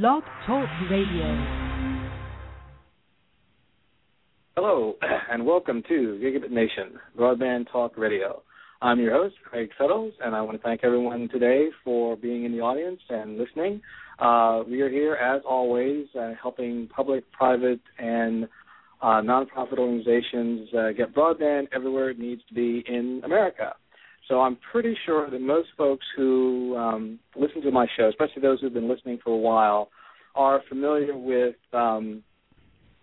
Blog Talk Radio. Hello, and welcome to Gigabit Nation, Broadband Talk Radio. I'm your host, Craig Settles, and I want to thank everyone today for being in the audience and listening. Uh, we are here, as always, uh, helping public, private, and uh, nonprofit organizations uh, get broadband everywhere it needs to be in America. So I'm pretty sure that most folks who um, listen to my show, especially those who've been listening for a while, are familiar with um,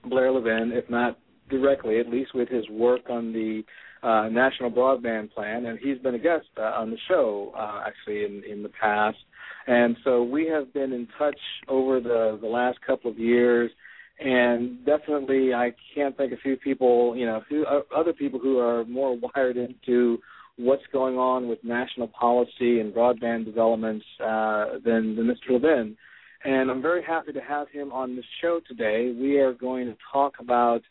Blair Levin, if not directly, at least with his work on the uh, National Broadband Plan, and he's been a guest uh, on the show uh, actually in, in the past. And so we have been in touch over the the last couple of years, and definitely I can't think of a few people, you know, a few uh, other people who are more wired into what's going on with national policy and broadband developments uh, than, than Mr. Levin. And I'm very happy to have him on the show today. We are going to talk about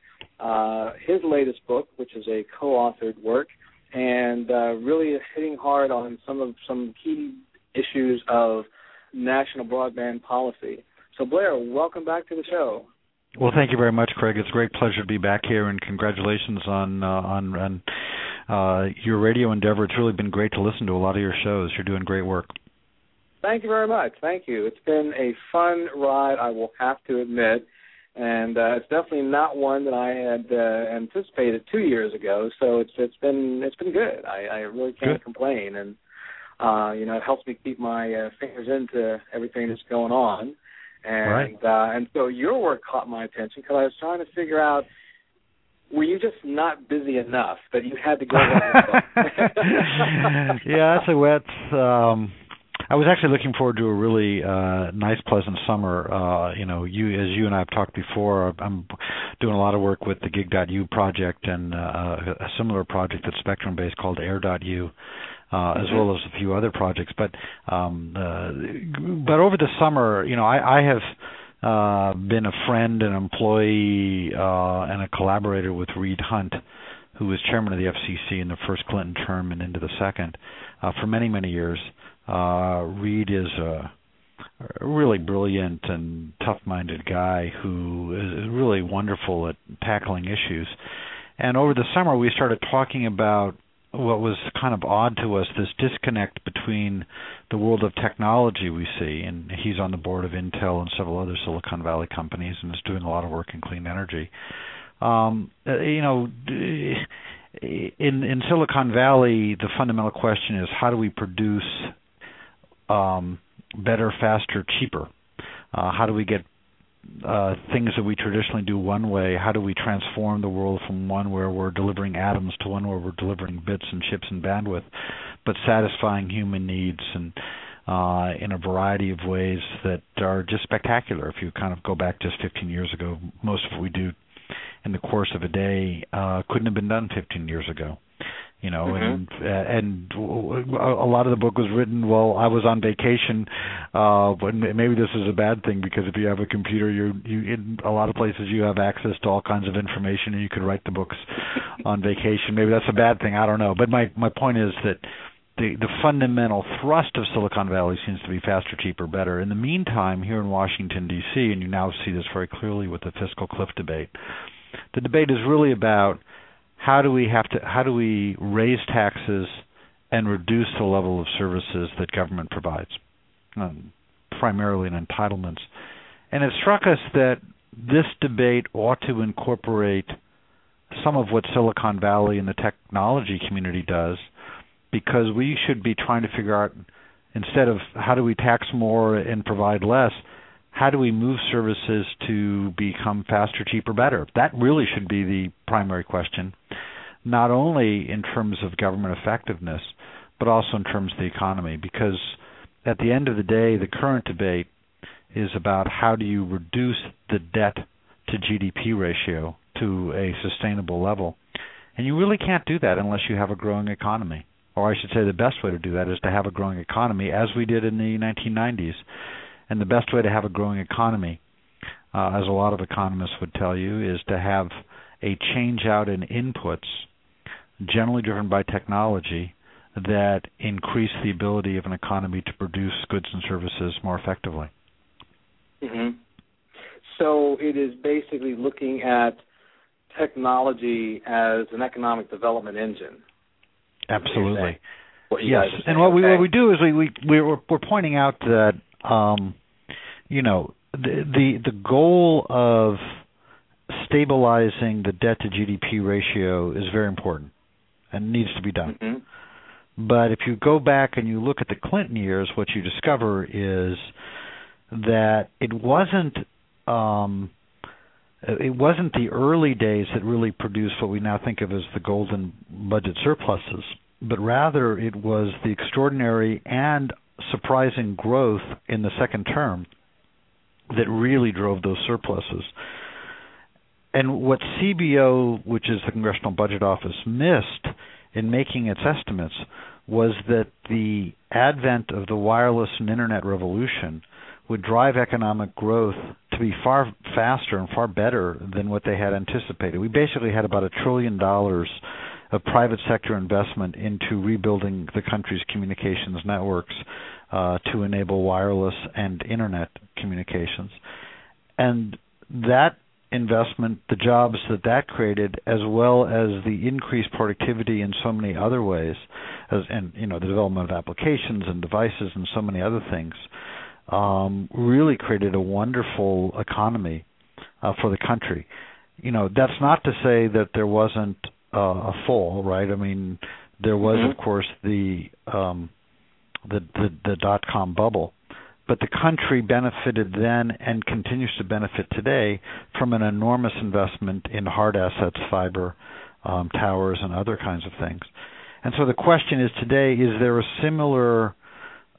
uh, his latest book, which is a co-authored work, and uh, really hitting hard on some of some key issues of national broadband policy. So, Blair, welcome back to the show. Well, thank you very much, Craig. It's a great pleasure to be back here, and congratulations on uh, on, on uh, your radio endeavor. It's really been great to listen to a lot of your shows. You're doing great work. Thank you very much. Thank you. It's been a fun ride, I will have to admit, and uh, it's definitely not one that I had uh, anticipated two years ago. So it's it's been it's been good. I, I really can't good. complain, and uh, you know it helps me keep my uh, fingers into everything that's going on. And right. uh, and so your work caught my attention because I was trying to figure out were you just not busy enough that you had to go yeah that's a wet um I was actually looking forward to a really uh nice pleasant summer. Uh you know you as you and I have talked before I'm doing a lot of work with the gig.u project and uh, a similar project that's spectrum based called air.u uh, mm-hmm. as well as a few other projects. But um uh, but over the summer you know I I have uh, been a friend, an employee, uh, and a collaborator with Reed Hundt, who was chairman of the FCC in the first Clinton term and into the second, uh, for many, many years. Uh, Reed is a, a really brilliant and tough-minded guy who is really wonderful at tackling issues. And over the summer, we started talking about what was kind of odd to us this disconnect between the world of technology we see and he's on the board of Intel and several other Silicon Valley companies and is doing a lot of work in clean energy. Um, uh, you know in in Silicon Valley the fundamental question is how do we produce um, better faster cheaper? Uh, how do we get uh, things that we traditionally do one way, how do we transform the world from one where we're delivering atoms to one where we're delivering bits and chips and bandwidth, but satisfying human needs and uh, in a variety of ways that are just spectacular. If you kind of go back just 15 years ago, most of what we do in the course of a day uh, couldn't have been done 15 years ago you know mm-hmm. and and a lot of the book was written while I was on vacation uh but maybe this is a bad thing because if you have a computer you you in a lot of places you have access to all kinds of information and you could write the books on vacation maybe that's a bad thing I don't know but my my point is that the the fundamental thrust of Silicon Valley seems to be faster, cheaper, better. In the meantime, here in Washington D.C., and you now see this very clearly with the fiscal cliff debate, the debate is really about how do we have to how do we raise taxes and reduce the level of services that government provides, um, primarily in entitlements. And it struck us that this debate ought to incorporate some of what Silicon Valley and the technology community does, because we should be trying to figure out instead of how do we tax more and provide less, how do we move services to become faster, cheaper, better? That really should be the primary question, not only in terms of government effectiveness, but also in terms of the economy. Because at the end of the day, the current debate is about how do you reduce the debt to GDP ratio to a sustainable level. And you really can't do that unless you have a growing economy. Or I should say the best way to do that is to have a growing economy as we did in the 1990s and the best way to have a growing economy, uh, as a lot of economists would tell you, is to have a change out in inputs, generally driven by technology, that increase the ability of an economy to produce goods and services more effectively. Mm-hmm. So it is basically looking at technology as an economic development engine. Absolutely. yes, and what okay. we what we do is we we we're, we're pointing out that um, you know the the the goal of stabilizing the debt to GDP ratio is very important and needs to be done. Mm-hmm. But if you go back and you look at the Clinton years, what you discover is that it wasn't um, it wasn't the early days that really produced what we now think of as the golden budget surpluses, but rather it was the extraordinary and surprising growth in the second term that really drove those surpluses. And what CBO, which is the Congressional Budget Office, missed in making its estimates was that the advent of the wireless and internet revolution would drive economic growth to be far faster and far better than what they had anticipated. We basically had about a trillion dollars of private sector investment into rebuilding the country's communications networks uh, to enable wireless and internet communications. And that investment, the jobs that that created, as well as the increased productivity in so many other ways, as, and you know the development of applications and devices and so many other things, um, really created a wonderful economy uh, for the country. You know, that's not to say that there wasn't uh, a fall, right? I mean, there was, Mhm. of course, the um, the the, the dot com bubble, but the country benefited then and continues to benefit today from an enormous investment in hard assets, fiber, um, towers, and other kinds of things. And so the question is today: Is there a similar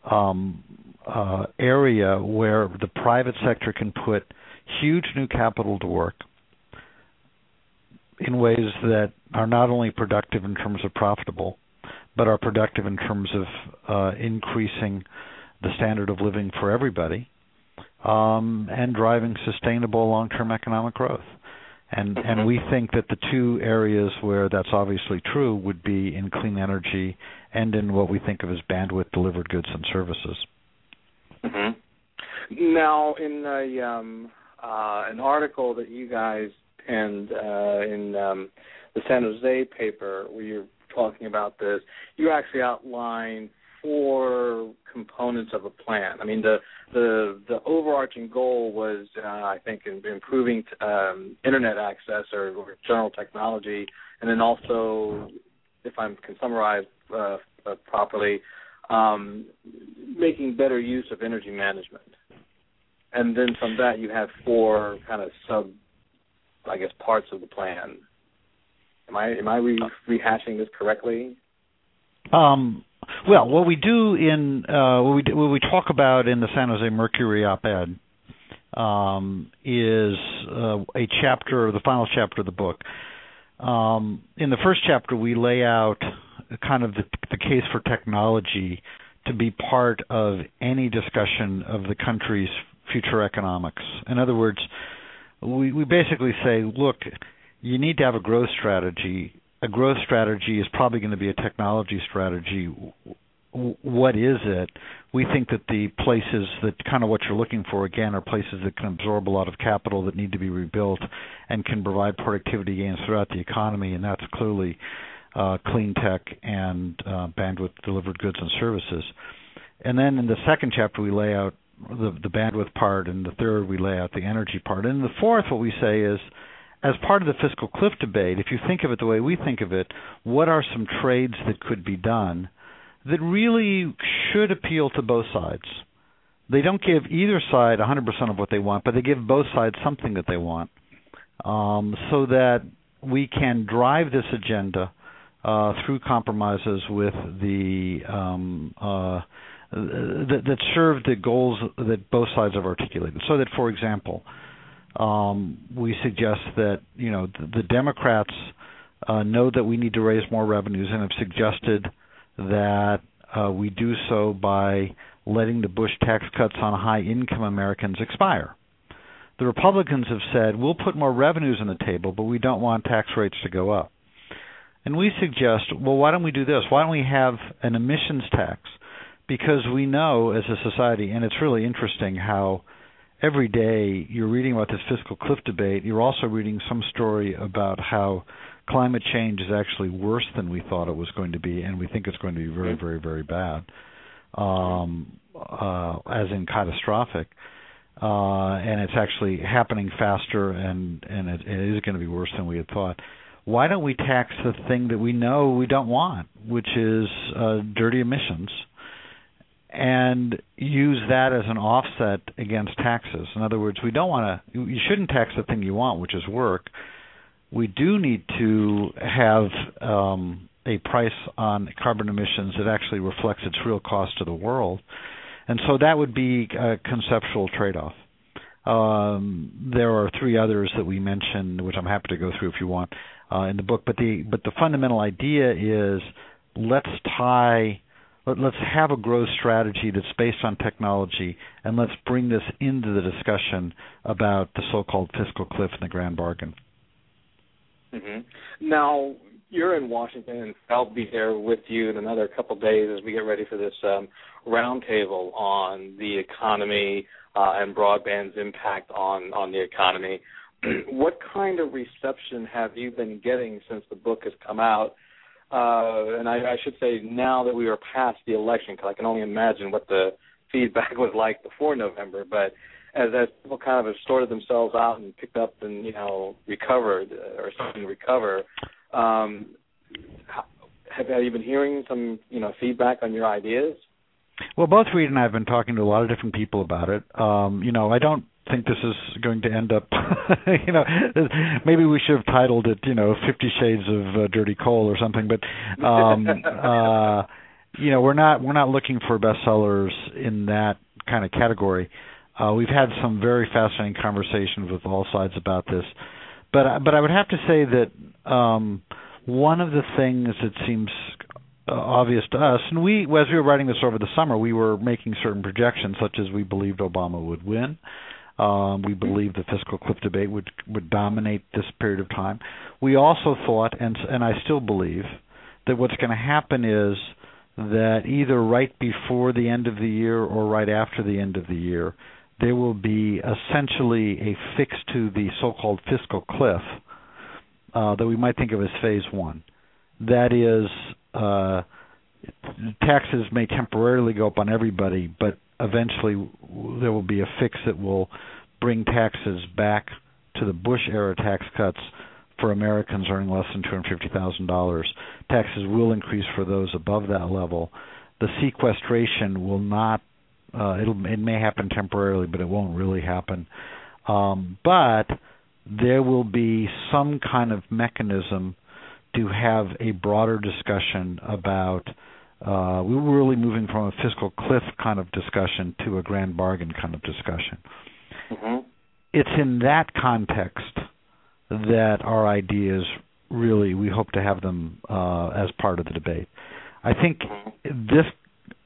um, uh, area where the private sector can put huge new capital to work in ways that are not only productive in terms of profitable, but are productive in terms of uh, increasing the standard of living for everybody um, and driving sustainable long-term economic growth. And Mhm. and we think that the two areas where that's obviously true would be in clean energy and in what we think of as bandwidth delivered goods and services. hmm Now, in a um, uh, an article that you guys penned uh, in um, the San Jose paper, where you're talking about this, you actually outline four components of a plan. I mean, the the the overarching goal was, uh, I think, in improving um, internet access or, or general technology, and then also, if I can summarize uh, uh, properly, um, making better use of energy management. And then from that, you have four kind of sub, I guess, parts of the plan. Am I am I re- rehashing this correctly? Um, well, what we do in uh, what we do, what we talk about in the San Jose Mercury op-ed um, is uh, a chapter, the final chapter of the book. Um, in the first chapter, we lay out kind of the, the case for technology to be part of any discussion of the country's future economics. In other words, we, we basically say, look, you need to have a growth strategy. A growth strategy is probably going to be a technology strategy. What is it? We think that the places that kind of what you're looking for again are places that can absorb a lot of capital that need to be rebuilt and can provide productivity gains throughout the economy, and that's clearly uh, clean tech and uh, bandwidth delivered goods and services. And then in the second chapter, we lay out the, the bandwidth part, and the third, we lay out the energy part. And the fourth, what we say is, as part of the fiscal cliff debate, if you think of it the way we think of it, what are some trades that could be done that really should appeal to both sides? They don't give either side 100% of what they want, but they give both sides something that they want, um, so that we can drive this agenda uh, through compromises with the um, uh, that, that serve the goals that both sides have articulated. So that, for example, um, we suggest that you know the, the Democrats uh, know that we need to raise more revenues and have suggested that uh, we do so by letting the Bush tax cuts on high-income Americans expire. The Republicans have said we'll put more revenues on the table, but we don't want tax rates to go up. And we suggest, well, why don't we do this? Why don't we have an emissions tax? Because we know as a society, and it's really interesting how every day you're reading about this fiscal cliff debate. You're also reading some story about how climate change is actually worse than we thought it was going to be, and we think it's going to be very, mm-hmm. very, very bad, um, uh, as in catastrophic. Uh, and it's actually happening faster, and and it, it is going to be worse than we had thought. Why don't we tax the thing that we know we don't want, which is uh, dirty emissions? And use that as an offset against taxes. In other words, we don't want to you shouldn't tax the thing you want, which is work. We do need to have um, a price on carbon emissions that actually reflects its real cost to the world. And so that would be a conceptual trade-off. Um, there are three others that we mentioned, which I'm happy to go through if you want uh, in the book. But the but the fundamental idea is let's tie let, us have a growth strategy that's based on technology, and let's bring this into the discussion about the so-called fiscal cliff and the grand bargain. Mm-hmm. Now, you're in Washington, and I'll be there with you in another couple of days as we get ready for this um, roundtable on the economy uh, and broadband's impact on on the economy. what kind of reception have you been getting since the book has come out? Uh, and I, I should say now that we are past the election, because I can only imagine what the feedback was like before November. But as as people kind of have sorted themselves out and picked up and you know recovered uh, or starting to recover, um, have, have you been hearing some you know feedback on your ideas? Well, both Reed and I have been talking to a lot of different people about it. Um, you know, I don't think this is going to end up you know maybe we should have titled it you know 50 shades of uh, dirty coal or something but um uh you know we're not we're not looking for bestsellers in that kind of category uh we've had some very fascinating conversations with all sides about this but but I would have to say that um one of the things that seems uh, obvious to us. And we, as we were writing this over the summer, we were making certain projections, such as we believed Obama would win. Um, we believe the fiscal cliff debate would would dominate this period of time. We also thought, and and I still believe, that what's going to happen is that either right before the end of the year or right after the end of the year, there will be essentially a fix to the so-called fiscal cliff uh, that we might think of as phase one. That is, uh, taxes may temporarily go up on everybody, but eventually there will be a fix that will bring taxes back to the Bush era tax cuts for Americans earning less than $250,000. Taxes will increase for those above that level. The sequestration will not uh, it'll it may happen temporarily, but it won't really happen. Um, but there will be some kind of mechanism to have a broader discussion about uh, we were really moving from a fiscal cliff kind of discussion to a grand bargain kind of discussion. Mm-hmm. It's in that context that our ideas really we hope to have them uh, as part of the debate. I think mm-hmm. this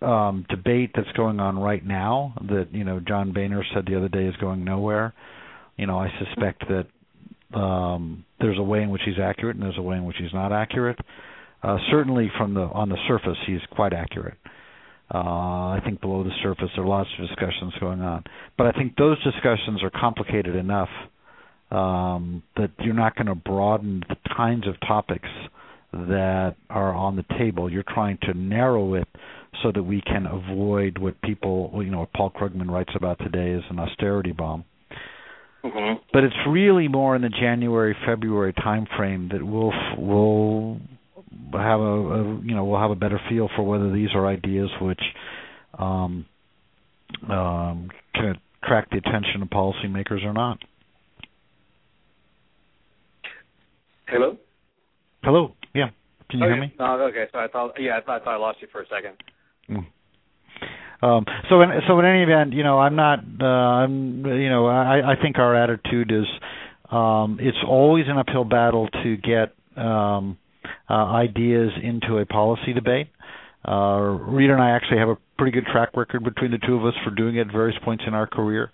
um, debate that's going on right now, that you know John Boehner said the other day is going nowhere. You know, I suspect that um, there's a way in which he's accurate and there's a way in which he's not accurate. Uh, certainly, from the on the surface, he's quite accurate. Uh, I think below the surface, there are lots of discussions going on, but I think those discussions are complicated enough um, that you're not going to broaden the kinds of topics that are on the table. You're trying to narrow it so that we can avoid what people, you know, what Paul Krugman writes about today as an austerity bomb. Mm-hmm. But it's really more in the January February timeframe that we'll we'll have a, a, you know we'll have a better feel for whether these are ideas which um, um, can attract the attention of policymakers or not. Hello. Hello. Yeah. Can you okay. hear me? Oh, okay. So I thought yeah I thought, I thought I lost you for a second. Mm. Um, so in so in any event, you know, I'm not. Uh, I'm. You know, I, I think our attitude is. Um, it's always an uphill battle to get um, uh, ideas into a policy debate. Uh, Reed and I actually have a pretty good track record between the two of us for doing it at various points in our career.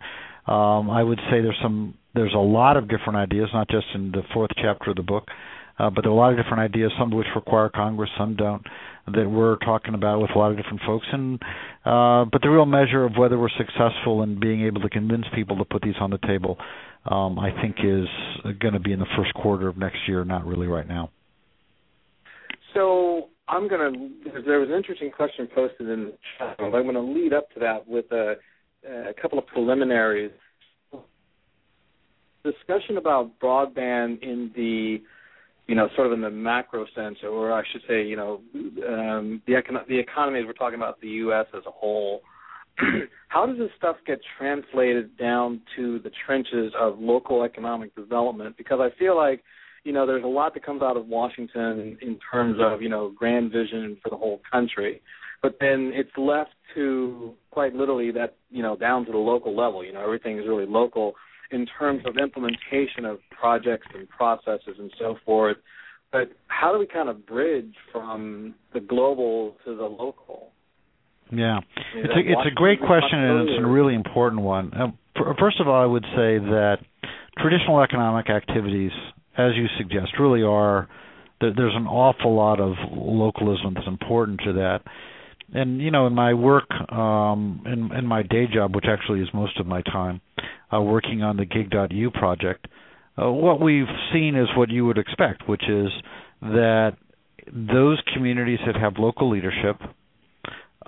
Um, I would say there's some there's a lot of different ideas, not just in the fourth chapter of the book, uh, but there are a lot of different ideas, some of which require Congress, some don't. that we're talking about with a lot of different folks and uh, but the real measure of whether we're successful in being able to convince people to put these on the table um, I think is going to be in the first quarter of next year not really right now I'm going to there was an interesting question posted in the chat I'm going to lead up to that with a, a couple of preliminaries discussion about broadband in the you know, sort of in the macro sense, or I should say, you know, um, the econ- the economy we're talking about the U.S. as a whole. How does this stuff get translated down to the trenches of local economic development? Because I feel like, you know, there's a lot that comes out of Washington in terms of, you know, grand vision for the whole country, but then it's left to quite literally that, you know, down to the local level. You know, everything is really local in terms of implementation of projects and processes and so forth. But how do we kind of bridge from the global to the local? Yeah, it's a, it's a great question and it's a really important one. Uh, first of all, I would say that traditional economic activities, as you suggest, really are there's an awful lot of localism that's important to that. And you know, in my work, um, in in my day job, which actually is most of my time, uh, working on the Gig.U project, uh, what we've seen is what you would expect, which is that those communities that have local leadership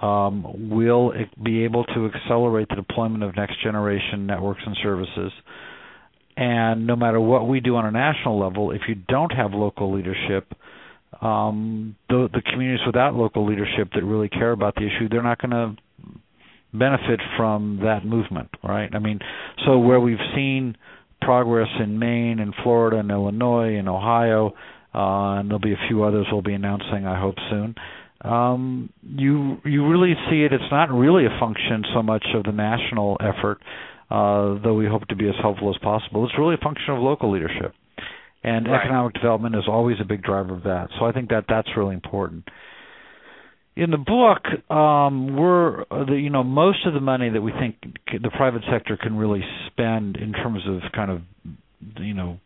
um, will be able to accelerate the deployment of next generation networks and services. And no matter what we do on a national level, if you don't have local leadership, um, the, the communities without local leadership that really care about the issue, they're not going to benefit from that movement, right? I mean, so where we've seen progress in Maine and Florida and Illinois and Ohio, uh, and there'll be a few others we'll be announcing, I hope soon. Um, you you really see it. It's not really a function so much of the national effort, though we hope to be as helpful as possible. It's really a function of local leadership, and right. economic development is always a big driver of that. So I think that that's really important in the book, um, we're the, you know most of the money that we think the private sector can really spend in terms of kind of you know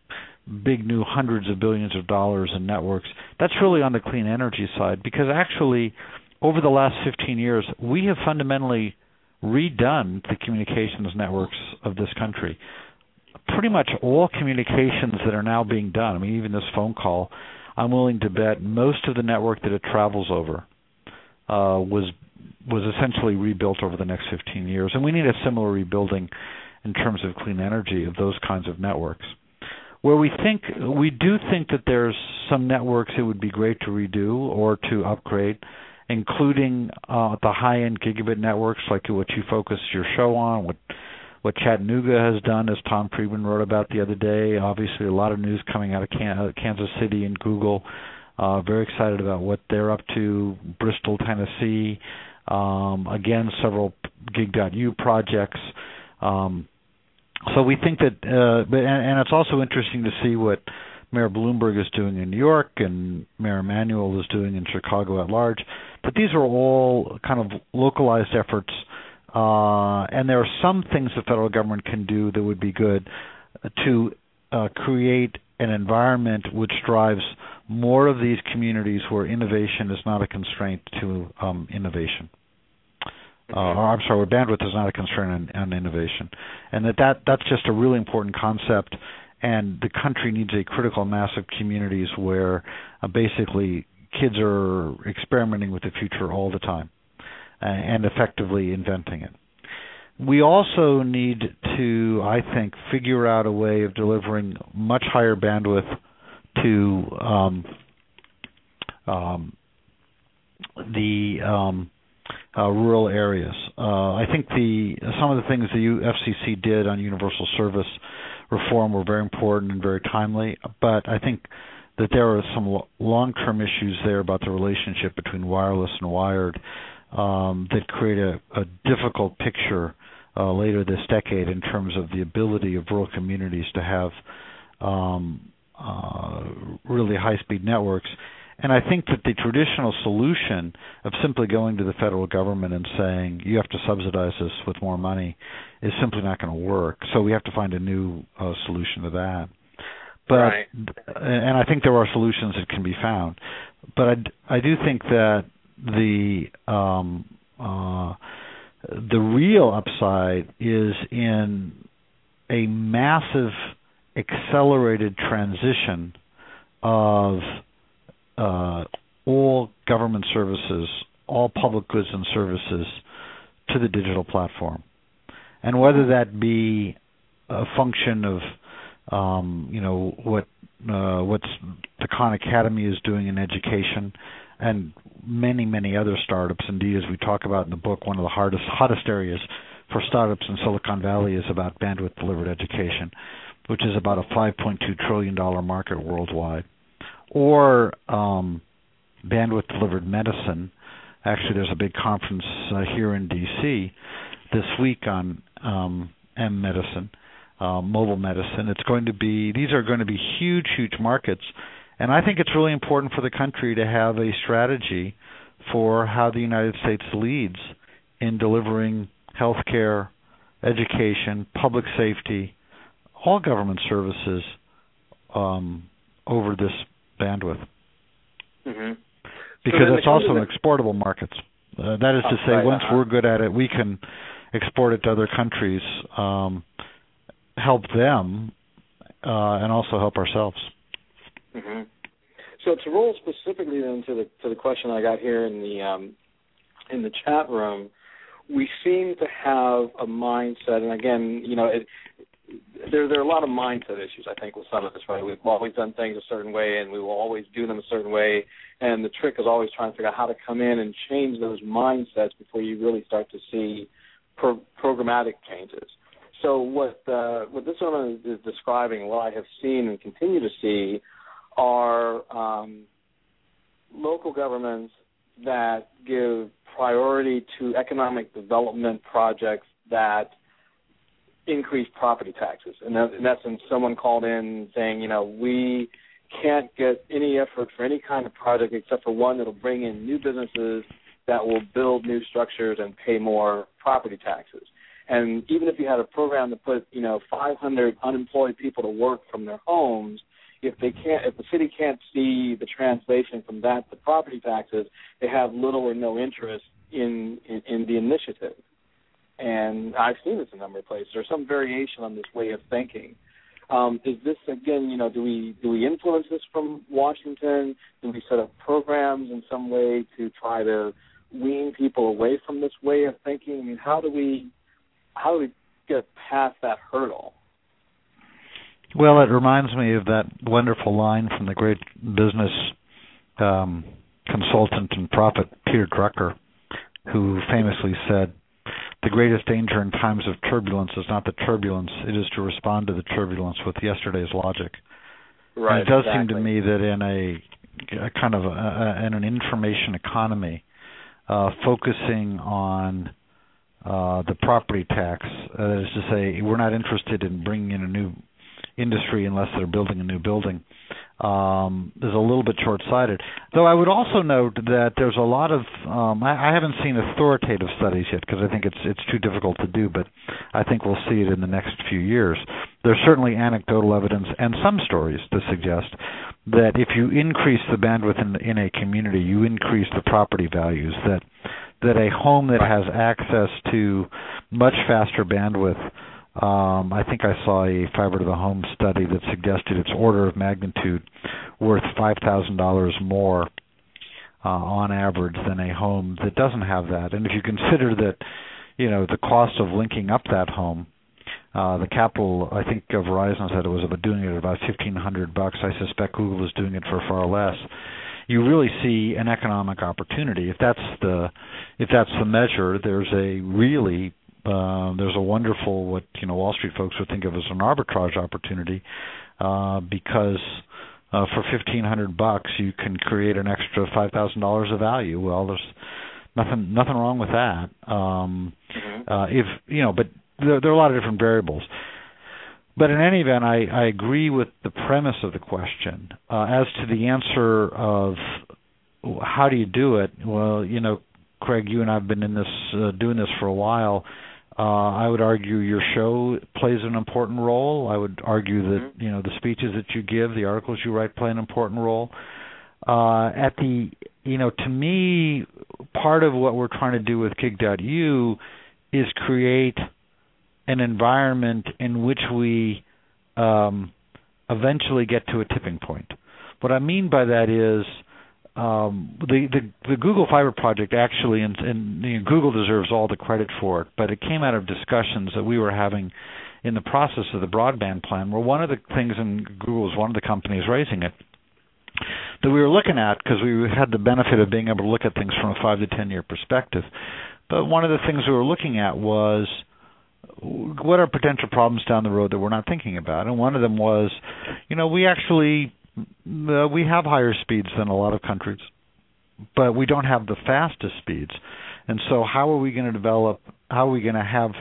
big new hundreds of billions of dollars in networks. That's really on the clean energy side because actually over the last 15 years we have fundamentally redone the communications networks of this country. Pretty much all communications that are now being done, I mean even this phone call, I'm willing to bet most of the network that it travels over uh, was was essentially rebuilt over the next 15 years, and we need a similar rebuilding in terms of clean energy of those kinds of networks. Where we think we do think that there's some networks it would be great to redo or to upgrade, including uh, the high-end gigabit networks like what you focus your show on, what what Chattanooga has done, as Tom Friedman wrote about the other day. Obviously, a lot of news coming out of Kansas City and Google uh, very excited about what they're up to. Bristol, Tennessee. Um, again, several Gig.U projects. Um, so we think that, uh, but, and, and, it's also interesting to see what Mayor Bloomberg is doing in New York and Mayor Emanuel is doing in Chicago at large. But these are all kind of localized efforts, uh, and there are some things the federal government can do that would be good to uh, create an environment which drives more of these communities where innovation is not a constraint to um, innovation. Uh, or I'm sorry, where bandwidth is not a constraint on, on innovation, and that, that that's just a really important concept. And the country needs a critical mass of communities where uh, basically kids are experimenting with the future all the time uh, and effectively inventing it. We also need to, I think, figure out a way of delivering much higher bandwidth to um, um, the um, uh, rural areas. Uh, I think the some of the things the FCC did on universal service reform were very important and very timely, but I think that there are some long-term issues there about the relationship between wireless and wired um, that create a, difficult picture uh, later this decade in terms of the ability of rural communities to have um, uh, really high speed networks. And I think that the traditional solution of simply going to the federal government and saying you have to subsidize this with more money is simply not going to work. So we have to find a new uh, solution to that. But right. and I think there are solutions that can be found. But I, I do think that the um, uh, the real upside is in a massive accelerated transition of uh, all government services, all public goods and services to the digital platform. And whether that be a function of um, you know what uh, what's the Khan Academy is doing in education, and many many other startups. Indeed, as we talk about in the book, one of the hardest hottest areas for startups in Silicon Valley is about bandwidth delivered education, which is about a 5.2 trillion dollar market worldwide, or um, bandwidth delivered medicine. Actually, there's a big conference uh, here in D.C. this week on um, M medicine uh, mobile medicine. It's going to be these are going to be huge, huge markets, and I think it's really important for the country to have a strategy for how the United States leads in delivering health care, education, public safety, all government services um, over this bandwidth. Mm-hmm. Because so it's also an exportable market. Uh, that is to say, once uh-huh. we're good at it, we can export it to other countries. Um, help them uh, and also help ourselves. Mm-hmm. So to roll specifically then to the to the question I got here in the um, in the chat room, we seem to have a mindset, and again, you know, it, there there are a lot of mindset issues. I think with some of this, right? We've always done things a certain way, and we will always do them a certain way. And the trick is always trying to figure out how to come in and change those mindsets before you really start to see pro- programmatic changes. So what uh, what this woman is describing, what I have seen and continue to see, are um, local governments that give priority to economic development projects that increase property taxes. And in essence, someone called in saying, you know, we can't get any effort for any kind of project except for one that'll bring in new businesses that will build new structures and pay more property taxes. And even if you had a program to put, you know, 500 unemployed people to work from their homes, if they can't, if the city can't see the translation from that to property taxes, they have little or no interest in in, in the initiative. And I've seen this in a number of places. There's some variation on this way of thinking. Um, is this again? You know, do we do we influence this from Washington? Do we set up programs in some way to try to wean people away from this way of thinking? I mean, how do we how do we get past that hurdle? Well, it reminds me of that wonderful line from the great business um, consultant and prophet Peter Drucker, who famously said, "The greatest danger in times of turbulence is not the turbulence; it is to respond to the turbulence with yesterday's logic." Right. And it does exactly. seem to me that in a, a kind of a, a, in an information economy, uh, focusing on uh, the property tax. Uh, that is to say, we're not interested in bringing in a new industry unless they're building a new building. Um, is a little bit short-sighted. Though I would also note that there's a lot of um, I, I haven't seen authoritative studies yet because I think it's it's too difficult to do, but I think we'll see it in the next few years. There's certainly anecdotal evidence and some stories to suggest that if you increase the bandwidth in, in a community, you increase the property values. That that a home that has access to much faster bandwidth um, I think I saw a fiber to the home study that suggested it's order of magnitude worth five thousand dollars more uh, on average than a home that doesn't have that. And if you consider that, you know, the cost of linking up that home, uh, the capital I think Verizon said it was about doing it at about fifteen hundred bucks. I suspect Google is doing it for far less you really see an economic opportunity. If that's the if that's the measure, there's a really uh, there's a wonderful what you know Wall Street folks would think of as an arbitrage opportunity uh, because uh, for fifteen hundred bucks you can create an extra five thousand dollars of value. Well, there's nothing nothing wrong with that. Um, mm-hmm. uh, if you know, but there, there are a lot of different variables. But in any event, I, I agree with the premise of the question. Uh, as to the answer of how do you do it, well, you know, Craig, you and I have been in this uh, doing this for a while. Uh, I would argue your show plays an important role. I would argue that mm-hmm. you know the speeches that you give, the articles you write, play an important role. Uh, at the you know, to me, part of what we're trying to do with Gig.U is create an environment in which we um, eventually get to a tipping point. What I mean by that is um, the, the the Google Fiber project actually, and, and you know, Google deserves all the credit for it, but it came out of discussions that we were having in the process of the broadband plan. Where one of the things, and Google is one of the companies raising it, that we were looking at because we had the benefit of being able to look at things from a five to ten year perspective. But one of the things we were looking at was what are potential problems down the road that we're not thinking about, and one of them was, you know, we actually uh, we have higher speeds than a lot of countries, but we don't have the fastest speeds. And so, how are we going to develop? How are we going to have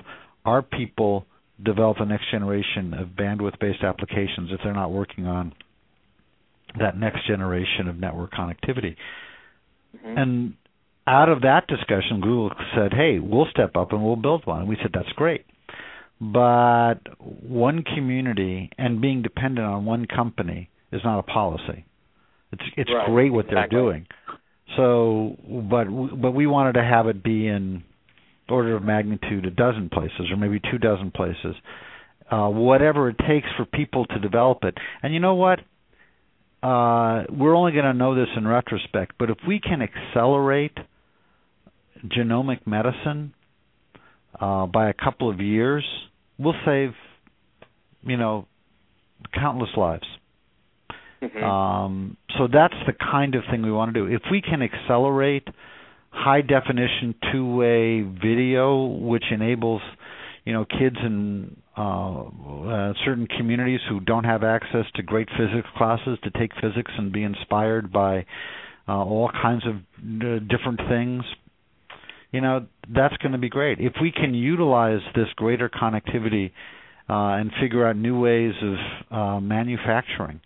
our people develop the next generation of bandwidth-based applications if they're not working on that next generation of network connectivity? Mm-hmm. And out of that discussion, Google said, "Hey, we'll step up and we'll build one." And we said, "That's great." But one community and being dependent on one company is not a policy. It's it's right. great what exactly. they're doing. So, but but we wanted to have it be in order of magnitude a dozen places or maybe two dozen places, uh, whatever it takes for people to develop it. And you know what? Uh, we're only going to know this in retrospect, but if we can accelerate genomic medicine uh, by a couple of years, we'll save, you know, countless lives. Mm-hmm. Um, so that's the kind of thing we want to do. If we can accelerate high definition two way video, which enables you know kids in uh, uh, certain communities who don't have access to great physics classes to take physics and be inspired by uh, all kinds of uh, different things. You know that's going to be great if we can utilize this greater connectivity uh, and figure out new ways of uh, manufacturing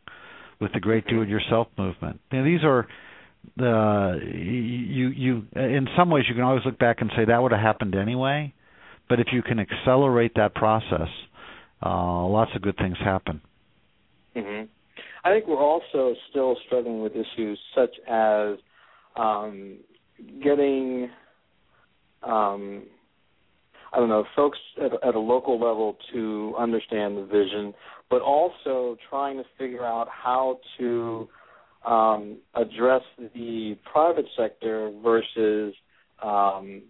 with the great do-it-yourself movement. Know, these are the you you in some ways you can always look back and say that would have happened anyway, but if you can accelerate that process, uh, lots of good things happen. Mm-hmm. I think we're also still struggling with issues such as um, getting um, I don't know folks at, at a local level to understand the vision but also trying to figure out how to um, address the private sector versus um,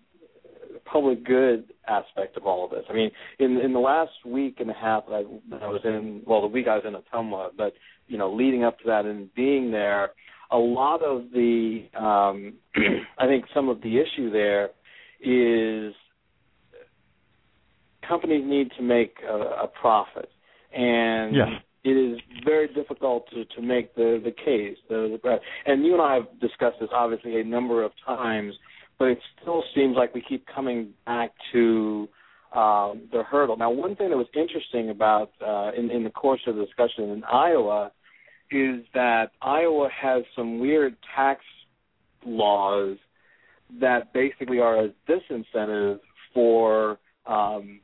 public good aspect of all of this. I mean, in in the last week and a half that I, I was in, well, the week I was in Ottumwa, but you know, leading up to that and being there, a lot of the, um, I think some of the issue there is companies need to make a, a profit and yes. it is very difficult to to make the the case. The, the, and you and I have discussed this obviously a number of times, but it still seems like we keep coming back to um, the hurdle. Now, one thing that was interesting about uh, in in the course of the discussion in Iowa is that Iowa has some weird tax laws that basically are a disincentive for um,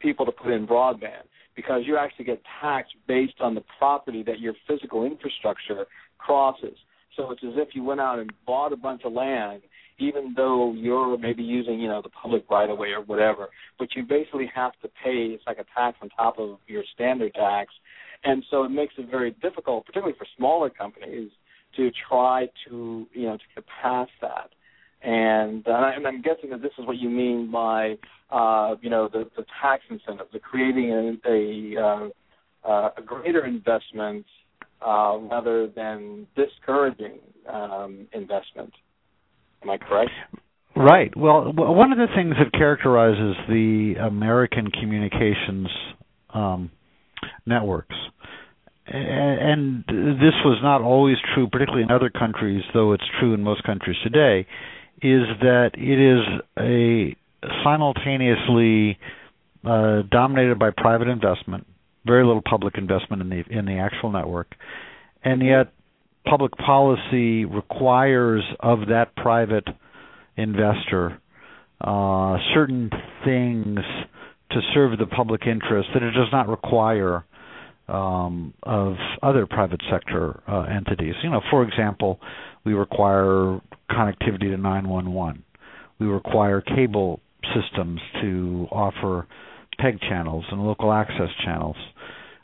people to put in broadband because you actually get taxed based on the property that your physical infrastructure crosses. So it's as if you went out and bought a bunch of land, even though you're maybe using, you know, the public right of way or whatever. But you basically have to pay it's like a tax on top of your standard tax. And so it makes it very difficult, particularly for smaller companies, to try to, you know, to get past that. And, uh, and I'm guessing that this is what you mean by, uh, you know, the, the tax incentives, the creating a, a, uh, a greater investment uh, rather than discouraging um, investment. Am I correct? Right. Well, one of the things that characterizes the American communications um, networks, and this was not always true, particularly in other countries, though it's true in most countries today, is that it is a simultaneously uh, dominated by private investment, very little public investment in the in the actual network, and yet public policy requires of that private investor uh, certain things to serve the public interest that it does not require um, of other private sector uh, entities. You know, for example, We require connectivity to 911. We require cable systems to offer PEG channels and local access channels.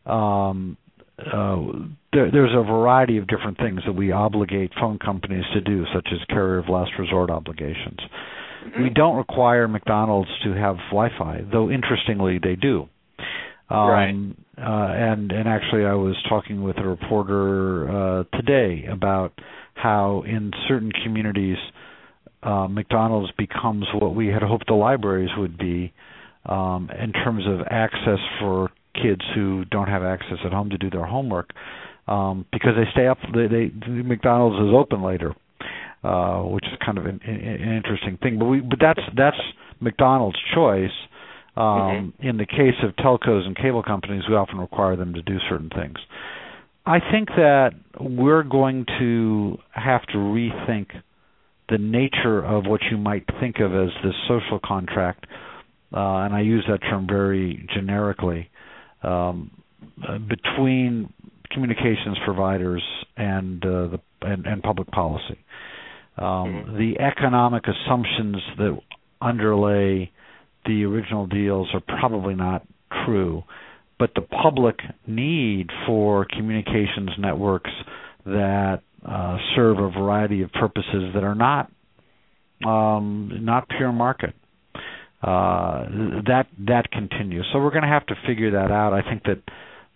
Um, uh, there, there's a variety of different things that we obligate phone companies to do, such as carrier of last resort obligations. Mm-hmm. We don't require McDonald's to have Wi-Fi, though interestingly they do. Um, right. Uh, and and actually, I was talking with a reporter uh, today about how in certain communities, uh, McDonald's becomes what we had hoped the libraries would be um, in terms of access for kids who don't have access at home to do their homework um, because they stay up. They, they McDonald's is open later, uh, which is kind of an, an interesting thing. But we but that's that's McDonald's choice. Um, mm-hmm. In the case of telcos and cable companies, we often require them to do certain things. I think that we're going to have to rethink the nature of what you might think of as the social contract, uh, and I use that term very generically, um, between communications providers and uh, the and, and, public policy. Um, mm-hmm. The economic assumptions that underlay the original deals are probably not true, but the public need for communications networks that uh, serve a variety of purposes that are not um, not pure market. Uh, that that continues. So we're going to have to figure that out. I think that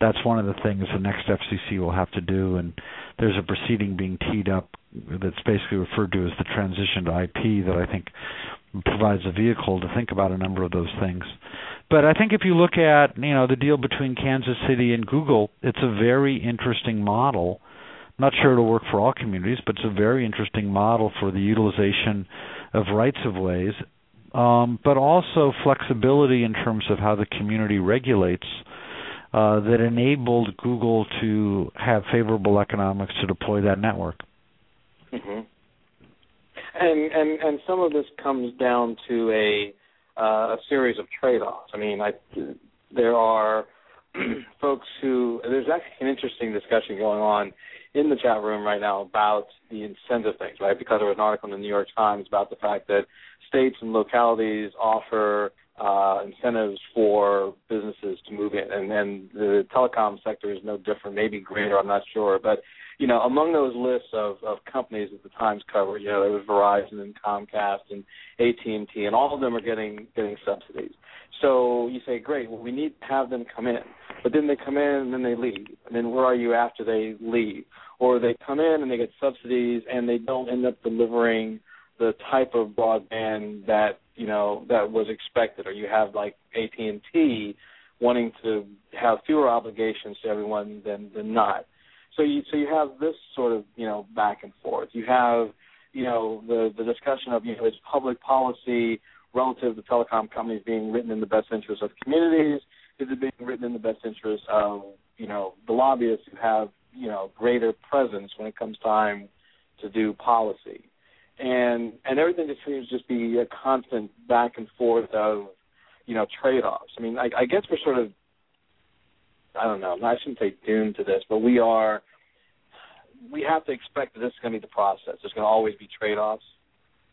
that's one of the things the next FCC will have to do. And there's a proceeding being teed up that's basically referred to as the transition to IP that I think provides a vehicle to think about a number of those things. But I think if you look at you know the deal between Kansas City and Google, it's a very interesting model. Not sure it'll work for all communities, but it's a very interesting model for the utilization of rights of ways um, but also flexibility in terms of how the community regulates uh, that enabled Google to have favorable economics to deploy that network. Mm-hmm. And and and some of this comes down to a uh, a series of trade-offs. I mean, I, there are folks who there's actually an interesting discussion going on in the chat room right now about the incentive things, right? Because there was an article in the New York Times about the fact that states and localities offer uh, incentives for businesses to move in, and, and the telecom sector is no different, maybe greater. I'm not sure, but you know, among those lists of, of companies that the Times covered, you know, there was Verizon and Comcast and AT and T, and all of them are getting getting subsidies. So you say, great, well, we need to have them come in, but then they come in and then they leave, and then where are you after they leave? Or they come in and they get subsidies and they don't end up delivering the type of broadband that you know that was expected, or you have like AT and T wanting to have fewer obligations to everyone than than not. So you so you have this sort of you know back and forth. You have you know the the discussion of you know is public policy relative to telecom companies being written in the best interest of communities? Is it being written in the best interest of you know the lobbyists who have you know greater presence when it comes time to do policy? and and everything just seems to just be a constant back and forth of you know trade offs. I mean, I, I guess we're sort of I don't know. I shouldn't say doomed to this, but we are. We have to expect that this is going to be the process. There's going to always be trade offs.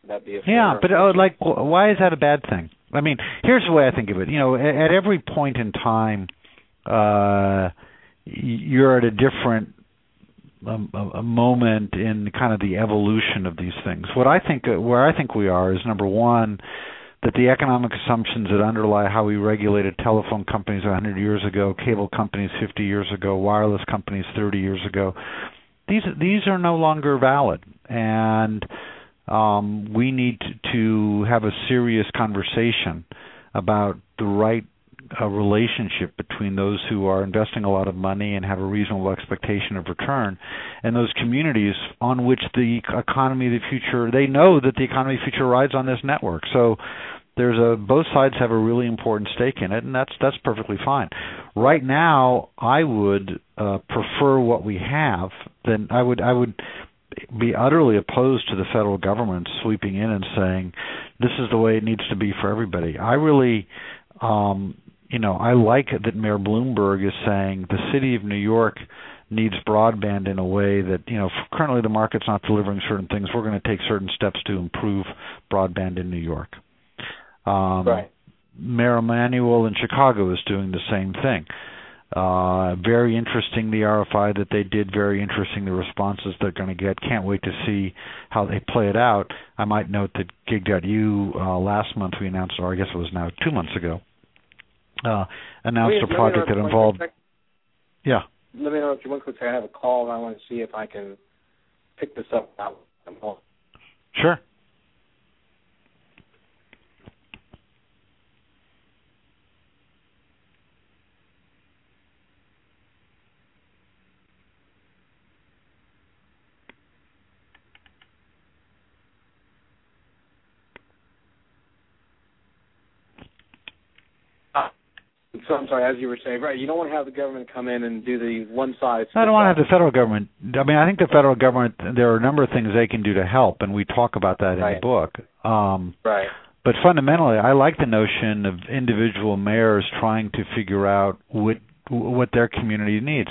That'd be a yeah, but oh, like, why is that a bad thing? I mean, here's the way I think of it. You know, at, at every point in time, uh, you're at a different a, a moment in kind of the evolution of these things. What I think, uh, where I think we are, is number one that the economic assumptions that underlie how we regulated telephone companies 100 years ago, cable companies 50 years ago, wireless companies 30 years ago, these these are no longer valid, and um, we need to, have a serious conversation about the right a relationship between those who are investing a lot of money and have a reasonable expectation of return and those communities on which the economy of the future they know that the economy of the future rides on this network. So there's a both sides have a really important stake in it and that's that's perfectly fine right now i would uh, prefer what we have than i would i would be utterly opposed to the federal government sweeping in and saying this is the way it needs to be for everybody i really um you know, I like that Mayor Bloomberg is saying the city of New York needs broadband in a way that you know currently the market's not delivering certain things. We're going to take certain steps to improve broadband in New York. Um, right. Mayor Emanuel in Chicago is doing the same thing. Uh, very interesting the RFI that they did. Very interesting the responses they're going to get. Can't wait to see how they play it out. I might note that Gig.U uh, last month we announced, or I guess it was now two months ago, uh, announced a project that involved. Yeah. Let me know if you want to say I have a call and I want to see if I can pick this up. Sure. So I'm sorry, as you were saying, right? You don't want to have the government come in and do the one size. I don't want to have the federal government. I mean, I think the federal government. There are a number of things they can do to help, and we talk about that right. in the book. Um, right. But fundamentally, I like the notion of individual mayors trying to figure out what what their community needs.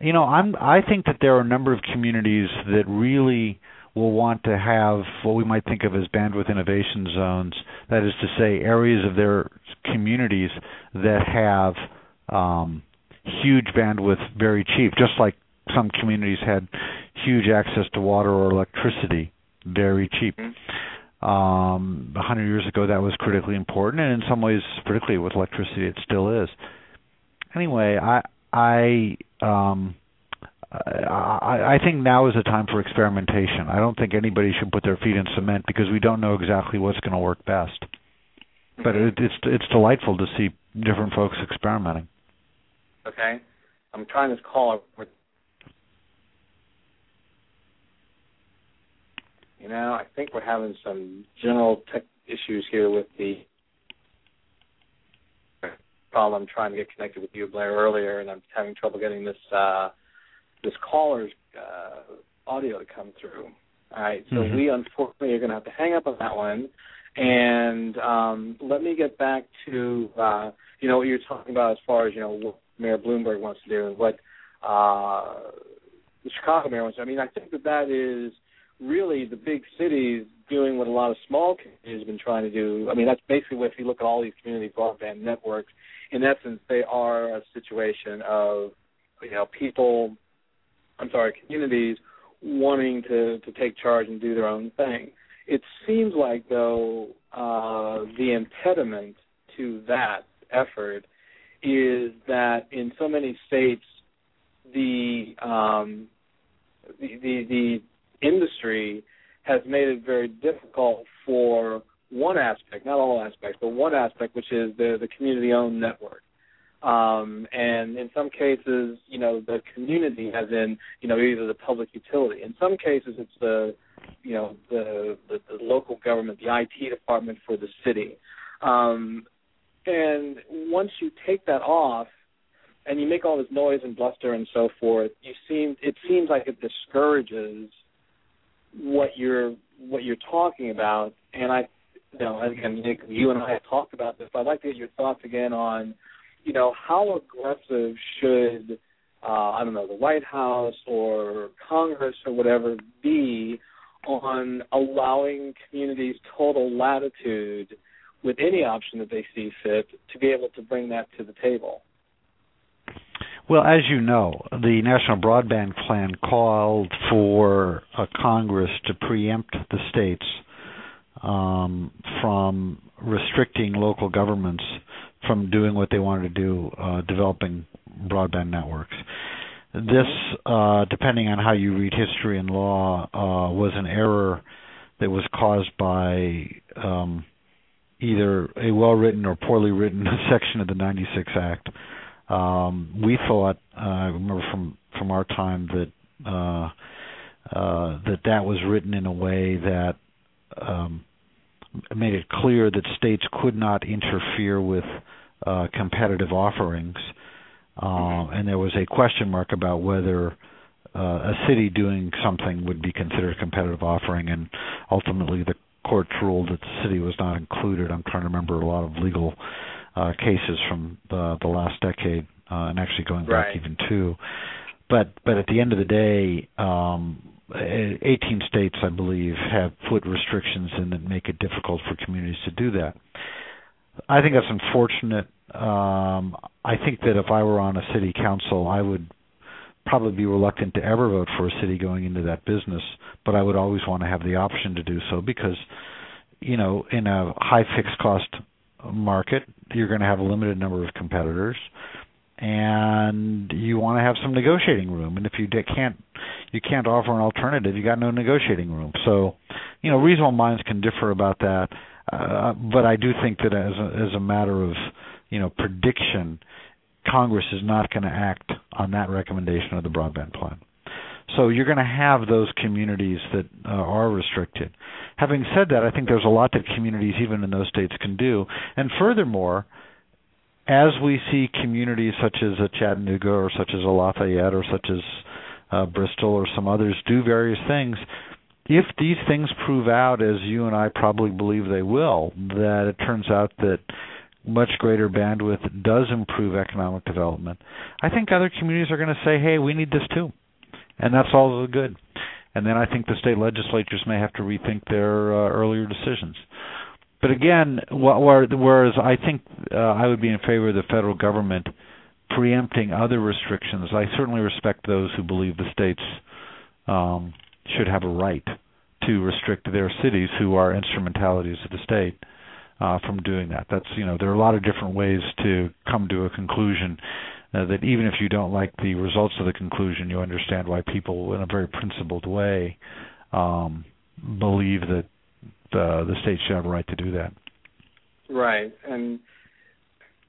You know, I'm I think that there are a number of communities that really will want to have what we might think of as bandwidth innovation zones. That is to say, areas of their communities that have um, huge bandwidth very cheap, just like some communities had huge access to water or electricity very cheap. Mm-hmm. Um, a hundred years ago, that was critically important, and in some ways, particularly with electricity, it still is. Anyway, I I um, I, I think now is the time for experimentation. I don't think anybody should put their feet in cement because we don't know exactly what's going to work best. But it, it's it's delightful to see different folks experimenting. Okay, I'm trying this call. You know, I think we're having some general tech issues here with the problem. trying to get connected with you, Blair, earlier, and I'm having trouble getting this. Uh, this caller's uh, audio to come through. All right, so mm-hmm. we unfortunately are going to have to hang up on that one. And um, let me get back to uh, you know what you're talking about as far as you know what Mayor Bloomberg wants to do and what uh, the Chicago mayor wants to. do. I mean, I think that that is really the big cities doing what a lot of small communities have been trying to do. I mean, that's basically what if you look at all these community broadband networks, in essence, they are a situation of you know people I'm sorry, communities wanting to to take charge and do their own thing. It seems like though uh, the impediment to that effort is that in so many states the um, the, the the industry has made it very difficult for one aspect, not all aspects, but one aspect, which is the the community owned network. Um, and in some cases, you know, the community, as in, you know, either the public utility. In some cases, it's the, you know, the the, the local government, the IT department for the city. Um, and once you take that off, and you make all this noise and bluster and so forth, you seem it seems like it discourages what you're what you're talking about. And I, you know, again, Nick, you and I have talked about this. But I'd like to get your thoughts again on you know, how aggressive should uh, I don't know the White House or Congress or whatever be on allowing communities total latitude with any option that they see fit to be able to bring that to the table? Well, as you know, the National Broadband Plan called for a Congress to preempt the states um, from restricting local governments from doing what they wanted to do, uh, developing broadband networks. This, uh, depending on how you read history and law, uh, was an error that was caused by um, either a well-written or poorly written section of the '96 Act. Um, we thought, uh, I remember from from our time that uh, uh, that that was written in a way that um, made it clear that states could not interfere with uh, competitive offerings, uh, and there was a question mark about whether uh, a city doing something would be considered a competitive offering, and ultimately the courts ruled that the city was not included. I'm trying to remember a lot of legal uh, cases from the, the last decade, uh, and actually going back right. even two. but but at the end of the day, um, 18 states, I believe, have put restrictions in that make it difficult for communities to do that. I think that's unfortunate. Um, I think that if I were on a city council, I would probably be reluctant to ever vote for a city going into that business, but I would always want to have the option to do so because, you know, in a high fixed cost market, you're going to have a limited number of competitors, and you want to have some negotiating room. And if you can't, you can't offer an alternative. You got no negotiating room. So, you know, reasonable minds can differ about that, uh, but I do think that as a, as a matter of, you know, prediction, Congress is not going to act on that recommendation of the broadband plan. So you're going to have those communities that uh, are restricted. Having said that, I think there's a lot that communities, even in those states, can do. And furthermore, as we see communities such as a Chattanooga or such as a Lafayette or such as uh, Bristol or some others do various things, if these things prove out as you and I probably believe they will, that it turns out that much greater bandwidth does improve economic development, I think other communities are going to say, "Hey, we need this too," and that's all the good. And then I think the state legislatures may have to rethink their uh, earlier decisions. But again, whereas I think uh, I would be in favor of the federal government preempting other restrictions, I certainly respect those who believe the states um, should have a right to restrict their cities who are instrumentalities of the state uh, from doing that. That's you know there are a lot of different ways to come to a conclusion. Uh, that even if you don't like the results of the conclusion, you understand why people, in a very principled way, um, believe that the the state should have a right to do that. Right, and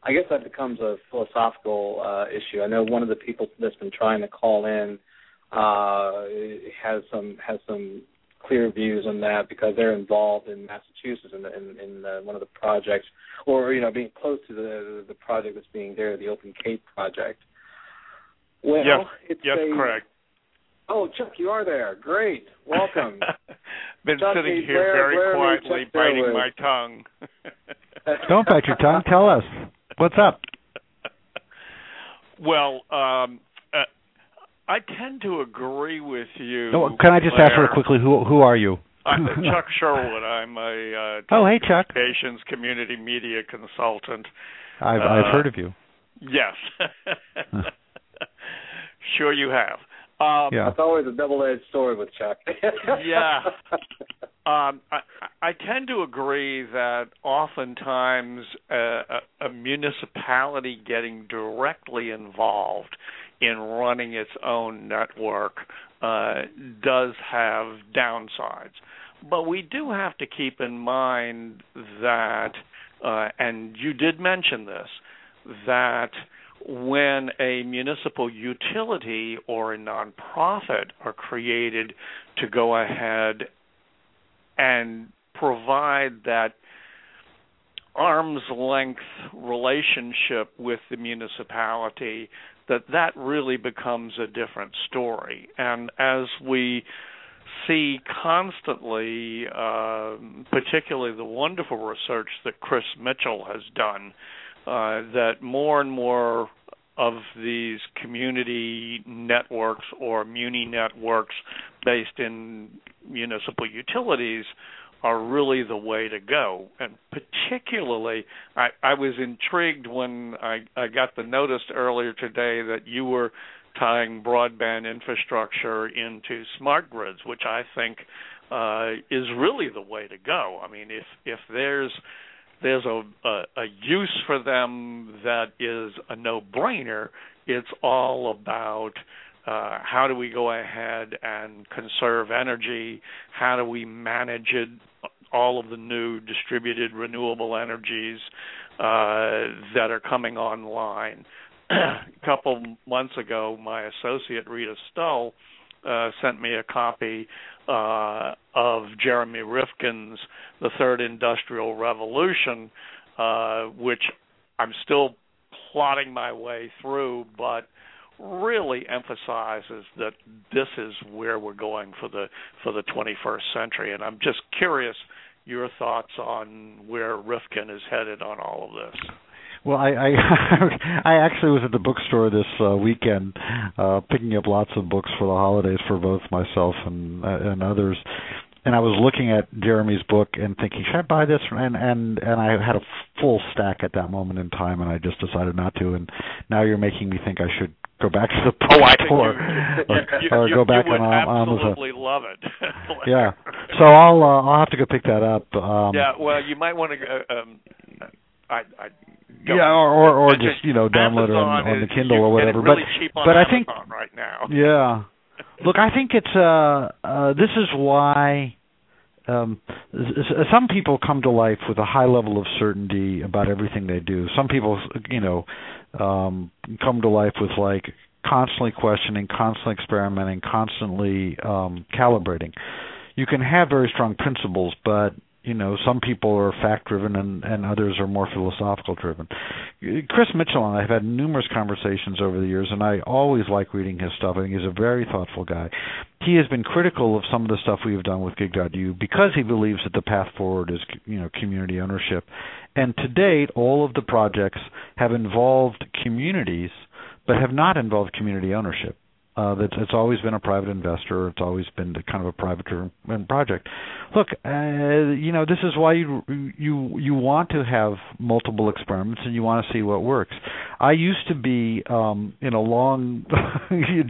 I guess that becomes a philosophical uh, issue. I know one of the people that's been trying to call in uh, has some has some clear views on that because they're involved in Massachusetts in, the, in, in the, one of the projects, or you know, being close to the the project that's being there, the Open Cape project. Well, yes, it's yes, a, correct. Oh, Chuck, you are there. Great, welcome. Been Chuck, sitting hey, here Blair, very Blair, quietly, biting Fairwood. my tongue. Don't bite your tongue. Tell us what's up. well, um, uh, I tend to agree with you. No, can I just ask Blair. her quickly who who are you? I'm Chuck Sherwood. I'm a uh, Oh, hey, Chuck. communications community media consultant. I've I've Uh, heard of you. Yes. sure you have. Um, Yeah. It's always a double-edged sword with Chuck. Yeah. Um, I, I tend to agree that oftentimes a, a, a municipality getting directly involved in running its own network uh, does have downsides. But we do have to keep in mind that, uh, and you did mention this, that when a municipal utility or a nonprofit are created to go ahead and provide that arm's length relationship with the municipality that that really becomes a different story. And as we see constantly um particularly the wonderful research that Chris Mitchell has done that more and more of these community networks or muni networks based in municipal utilities are really the way to go. And particularly, I, I was intrigued when I, I got the notice earlier today that you were tying broadband infrastructure into smart grids, which I think uh, is really the way to go. I mean, if if there's there's a, a, a use for them that is a no-brainer. It's all about uh, how do we go ahead and conserve energy? How do we manage it? All of the new distributed renewable energies uh, that are coming online. a couple months ago, my associate Rita Stull uh, sent me a copy uh, of Jeremy Rifkin's The Third Industrial Revolution, uh, which I'm still plotting my way through, but really emphasizes that this is where we're going for the for the 21st century and I'm just curious your thoughts on where Rifkin is headed on all of this. Well, I I, I actually was at the bookstore this uh, weekend, uh, picking up lots of books for the holidays for both myself and uh, and others. And I was looking at Jeremy's book and thinking, should I buy this? And and and I had a full stack at that moment in time, and I just decided not to. And now you're making me think I should go back to the bookstore oh, or, you, or you, go back you would on Amazon. absolutely love it. yeah. So I'll uh, I'll have to go pick that up. Um, yeah. Well, you might want to. Uh, um, I, I yeah, or or, or just you know download it on, on the Kindle or whatever. Really but but I think right now. Yeah. Look, I think it's uh, uh this is why um some people come to life with a high level of certainty about everything they do. Some people, you know, um come to life with like constantly questioning, constantly experimenting, constantly um calibrating. You can have very strong principles, but you know some people are fact driven and and others are more philosophical driven chris mitchell and i have had numerous conversations over the years and i always like reading his stuff. I think he's a very thoughtful guy. He has been critical of some of the stuff we have done with gig.u because he believes that the path forward is you know community ownership. And to date all of the projects have involved communities but have not involved community ownership uh, that it's always been a private investor. It's always been kind of a private driven project. Look, uh, you know, this is why you you you want to have multiple experiments and you want to see what works. I used to be um, in a long,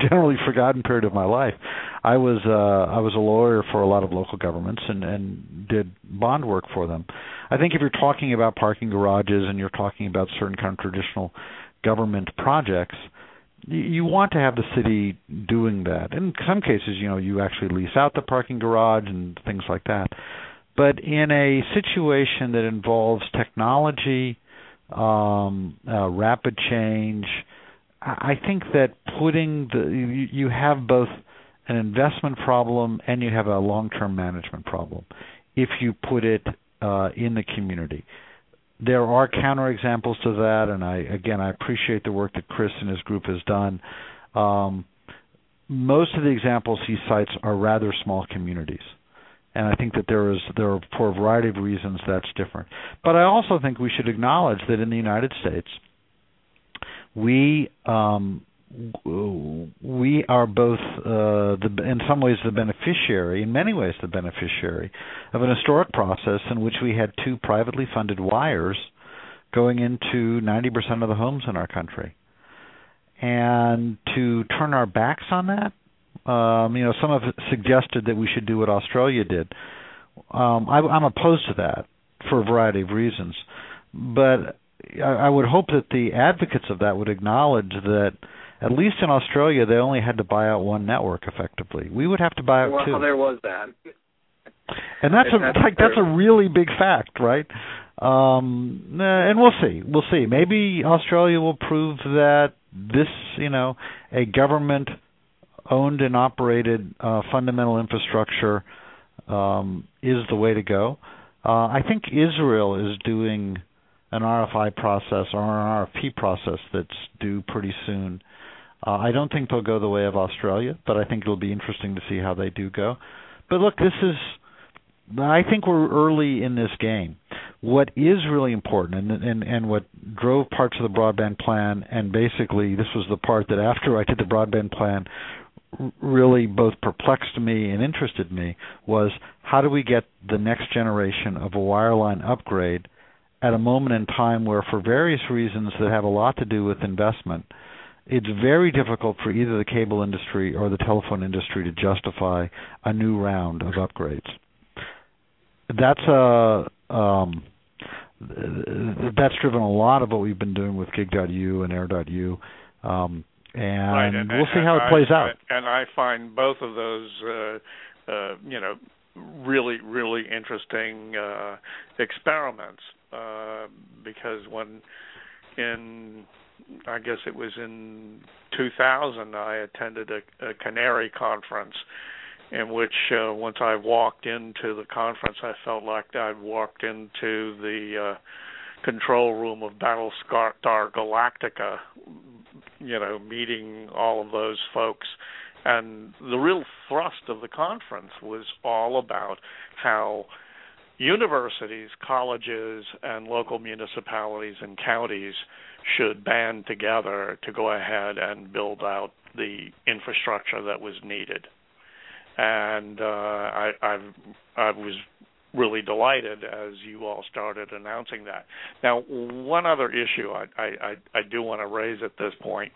generally forgotten period of my life. I was uh, I was a lawyer for a lot of local governments and and did bond work for them. I think if you're talking about parking garages and you're talking about certain kind of traditional government projects you want to have the city doing that. In some cases, you know, you actually lease out the parking garage and things like that. But in a situation that involves technology, um, uh, rapid change, I think that putting the you, you have both an investment problem and you have a long-term management problem if you put it uh, in the community there are counterexamples to that, and I again I appreciate the work that Chris and his group has done. Um, most of the examples he cites are rather small communities, and I think that there is there are for a variety of reasons that's different. But I also think we should acknowledge that in the United States, we um, we are both uh, the, in some ways the beneficiary, in many ways the beneficiary of an historic process in which we had two privately funded wires going into 90% of the homes in our country. And to turn our backs on that, um, you know, some have suggested that we should do what Australia did. Um, I, I'm opposed to that for a variety of reasons, but I, I would hope that the advocates of that would acknowledge that at least in Australia, they only had to buy out one network effectively. We would have to buy out well, two. Well, there was that. And that's a that's like that's a really big fact, right? Um, and we'll see. We'll see. Maybe Australia will prove that this, you know, a government owned and operated uh, fundamental infrastructure um, is the way to go. Uh, I think Israel is doing an RFI process or an RFP process that's due pretty soon. Uh, I don't think they'll go the way of Australia, but I think it'll be interesting to see how they do go. But look, this is I think we're early in this game. What is really important, and, and and what drove parts of the broadband plan, and basically this was the part that after I did the broadband plan, really both perplexed me and interested me, was how do we get the next generation of a wireline upgrade at a moment in time where, for various reasons that have a lot to do with investment, it's very difficult for either the cable industry or the telephone industry to justify a new round of upgrades. That's a um, that's driven a lot of what we've been doing with Gig.u and Air.u, um, and, right, and, we'll see how I, it plays out. And I find both of those, uh, uh, you know, really really interesting uh, experiments uh, because when in I guess it was in 2000 I attended a, a CANARIE conference in which uh, once I walked into the conference I felt like I'd walked into the uh, control room of Battlestar Galactica you know meeting all of those folks. And the real thrust of the conference was all about how universities, colleges, and local municipalities and counties should band together to go ahead and build out the infrastructure that was needed. And uh, I, I've, I was really delighted as you all started announcing that. Now, one other issue I I, I do want to raise at this point,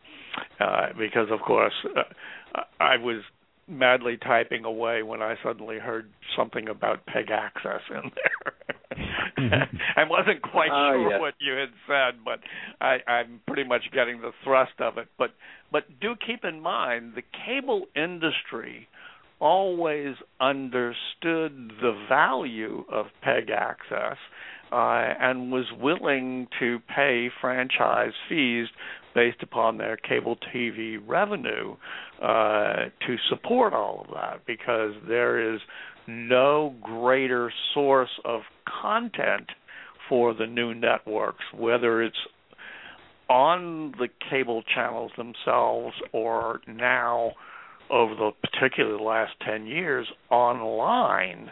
uh, because of course uh, I was madly typing away when I suddenly heard something about PEG access in there. mm-hmm. I wasn't quite uh, sure yeah. what you had said, but I, I'm pretty much getting the thrust of it. But but do keep in mind the cable industry always understood the value of PEG access uh, and was willing to pay franchise fees based upon their cable TV revenue uh, to support all of that because there is no greater source of content for the new networks, whether it's on the cable channels themselves or now over the particularly the last 10 years online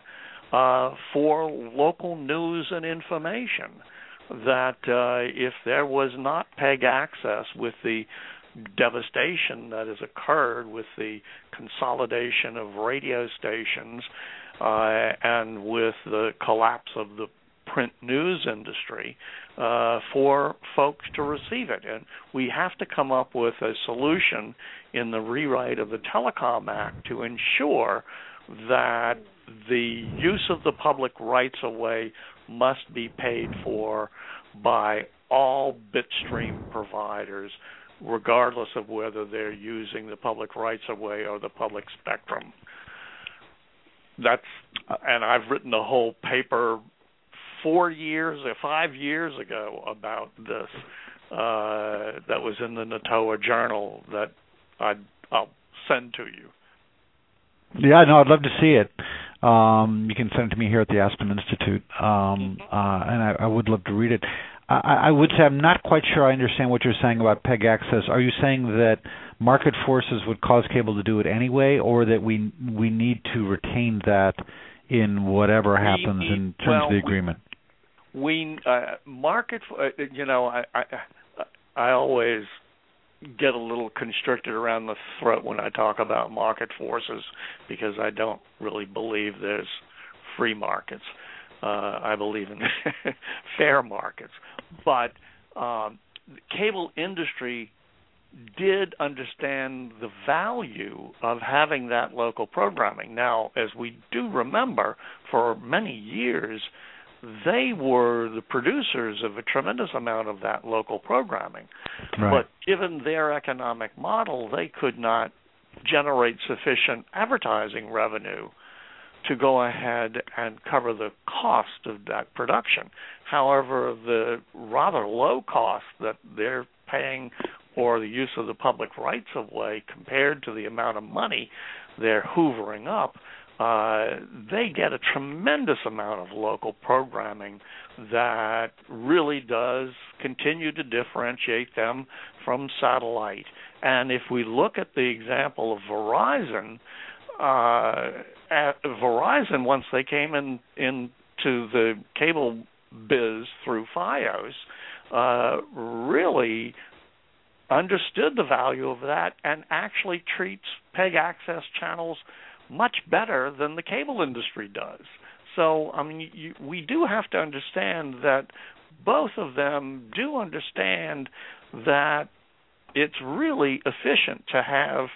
uh, for local news and information. That uh, if there was not PEG access with the devastation that has occurred with the consolidation of radio stations uh, and with the collapse of the print news industry uh, for folks to receive it. And we have to come up with a solution in the rewrite of the Telecom Act to ensure that the use of the public rights of way must be paid for by all bitstream providers, regardless of whether they're using the public rights of way or the public spectrum. That's and I've written a whole paper four years or five years ago about this uh, that was in the NATOA journal that I'd, I'll send to you. Yeah, no, I'd love to see it. Um, you can send it to me here at the Aspen Institute, um, uh, and I, I would love to read it. I, I would say I'm not quite sure I understand what you're saying about PEG access. Are you saying that market forces would cause cable to do it anyway, or that we we need to retain that in whatever happens we, in terms well, of the agreement? We, uh, market, uh, you know, I, I I always get a little constricted around the throat when I talk about market forces because I don't really believe there's free markets. Uh, I believe in fair markets, but um, the cable industry did understand the value of having that local programming. Now, as we do remember, for many years, they were the producers of a tremendous amount of that local programming. Right. But given their economic model, they could not generate sufficient advertising revenue to go ahead and cover the cost of that production. However, the rather low cost that they're paying for the use of the public rights of way compared to the amount of money they're hoovering up uh, they get a tremendous amount of local programming that really does continue to differentiate them from satellite. And if we look at the example of Verizon, uh, at Verizon once they came in into the cable biz through FiOS, uh, really understood the value of that and actually treats PEG access channels much better than the cable industry does. So, I mean, you, we do have to understand that both of them do understand that it's really efficient to have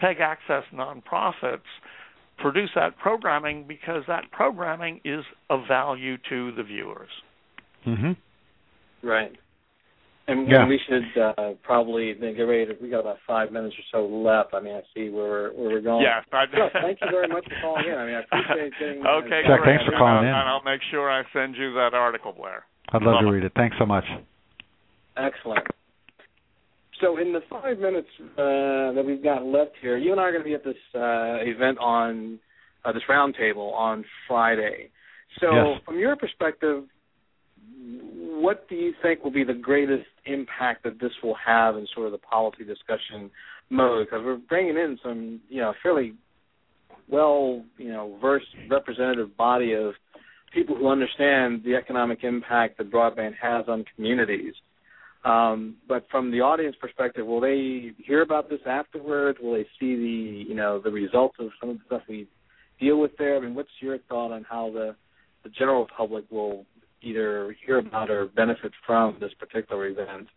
PEG access nonprofits produce that programming because that programming is of value to the viewers. Mm-hmm. Right. And, Yeah. we should uh, probably then get ready to. We got about five minutes or so left. I mean, I see where we're, where we're going. Yes, I, So, thank you very much for calling in. I mean, I appreciate getting. Okay, Chuck, thanks for calling and in. And I'll make sure I send you that article, Blair. I'd love to Bye-bye. read it. Thanks so much. Excellent. So, in the five minutes uh, that we've got left here, you and I are going to be at this uh, event on uh, this roundtable on Friday. So, Yes. from your perspective, what do you think will be the greatest impact that this will have in sort of the policy discussion mode? Because we're bringing in some, you know, fairly well, you know, versed representative body of people who understand the economic impact that broadband has on communities. Um, but from the audience perspective, will they hear about this afterwards? Will they see the you know the results of some of the stuff we deal with there? I mean, what's your thought on how the the general public will either hear about or benefit from this particular event?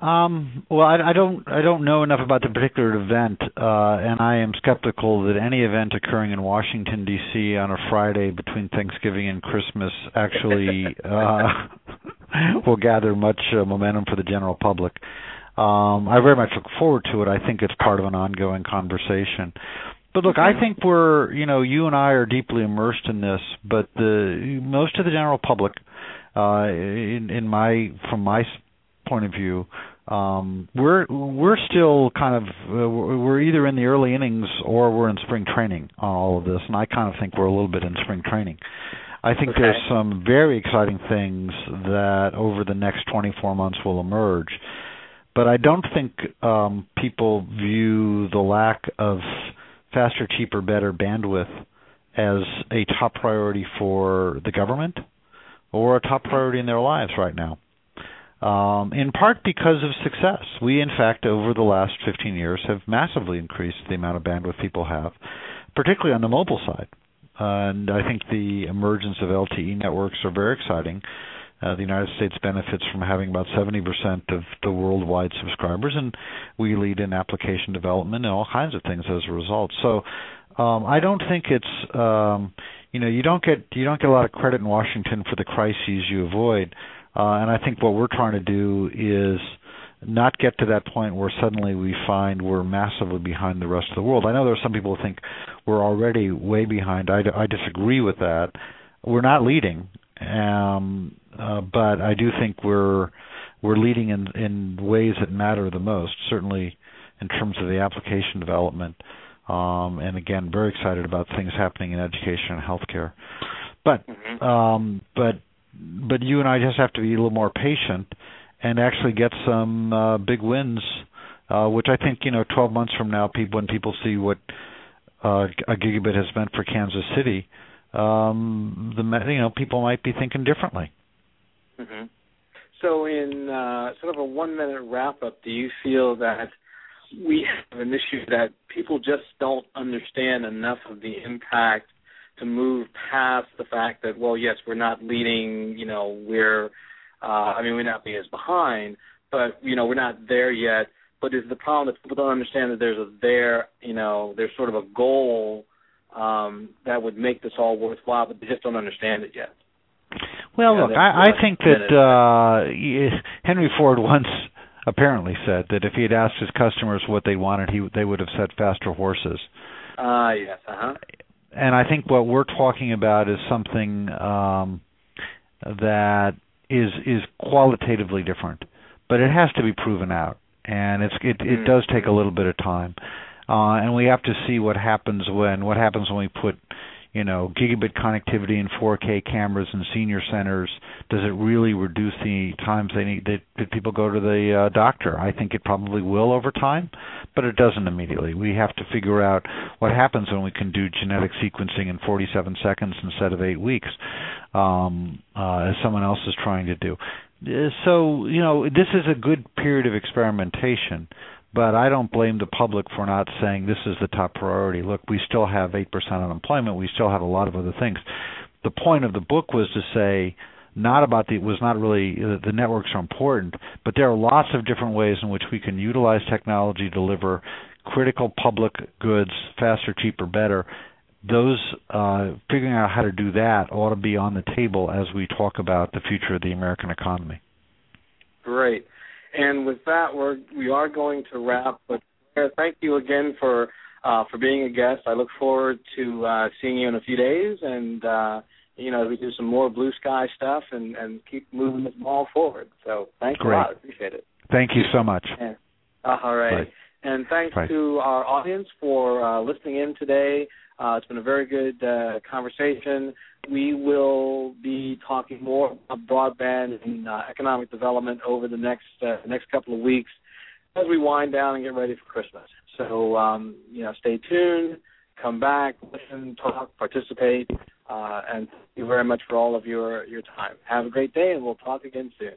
Um, well, I, I don't I don't know enough about the particular event, uh, and I am skeptical that any event occurring in Washington D.C. on a Friday between Thanksgiving and Christmas actually uh, will gather much uh, momentum for the general public. Um, I very much look forward to it. I think it's part of an ongoing conversation. But look, I think we're, you know, you and I are deeply immersed in this, but the most of the general public, uh, in, in my from my point of view, um, we're we're still kind of uh, we're either in the early innings or we're in spring training on all of this, and I kind of think we're a little bit in spring training. I think okay. there's some very exciting things that over the next 24 months will emerge, but I don't think um, people view the lack of faster, cheaper, better bandwidth as a top priority for the government or a top priority in their lives right now um, in part because of success. We, in fact, over the last 15 years, have massively increased the amount of bandwidth people have, particularly on the mobile side. And I think the emergence of LTE networks are very exciting. Uh, the United States benefits from having about 70% of the worldwide subscribers, and we lead in application development and all kinds of things as a result. So, um, I don't think it's um, you know you don't get you don't get a lot of credit in Washington for the crises you avoid. Uh, and I think what we're trying to do is not get to that point where suddenly we find we're massively behind the rest of the world. I know there are some people who think we're already way behind. I, I disagree with that. We're not leading, um, uh, but I do think we're we're leading in in ways that matter the most. Certainly, in terms of the application development, um, and again, very excited about things happening in education and healthcare. But mm-hmm. um, but but you and I just have to be a little more patient and actually get some uh, big wins, uh, which I think you know 12 months from now, people when people see what uh, a gigabit has meant for Kansas City, um, the you know people might be thinking differently. Mm-hmm. So, in uh, sort of a one-minute wrap-up, do you feel that we have an issue that people just don't understand enough of the impact to move past the fact that well yes we're not leading you know we're uh i mean we're not being as behind but you know we're not there yet. But is the problem that people don't understand that there's a there you know there's sort of a goal um that would make this all worthwhile but they just don't understand it yet? Well look i i think that uh henry ford once apparently said that if he had asked his customers what they wanted he they would have said faster horses. Ah uh, yes uh-huh and I think what we're talking about is something um, that is is qualitatively different, but it has to be proven out, and it's it, it does take a little bit of time, uh, and we have to see what happens when what happens when we put you know, gigabit connectivity and 4K cameras in senior centers, does it really reduce the times they need that, that people go to the uh, doctor? I think it probably will over time, but it doesn't immediately. We have to figure out what happens when we can do genetic sequencing in 47 seconds instead of eight weeks, um, uh, as someone else is trying to do. Uh, so, you know, this is a good period of experimentation but I don't blame the public for not saying this is the top priority. Look, we still have 8% unemployment. We still have a lot of other things. The point of the book was to say not about the was not really uh, the networks are important, but there are lots of different ways in which we can utilize technology to deliver critical public goods faster, cheaper, better. Those uh, figuring out how to do that ought to be on the table as we talk about the future of the American economy. Great. And with that, we're we are going to wrap. But thank you again for uh, for being a guest. I look forward to uh, seeing you in a few days, and uh, you know we do some more blue sky stuff and and keep moving this ball forward. So thanks Great. a lot. Appreciate it. Thank you so much. Yeah. Uh, all right. Bye. And thanks Bye. to our audience for uh, listening in today. Uh, it's been a very good uh, conversation. We will be talking more about broadband and uh, economic development over the next uh, next couple of weeks as we wind down and get ready for Christmas. So um, you know, stay tuned, come back, listen, talk, participate. Uh, and thank you very much for all of your your time. Have a great day, and we'll talk again soon.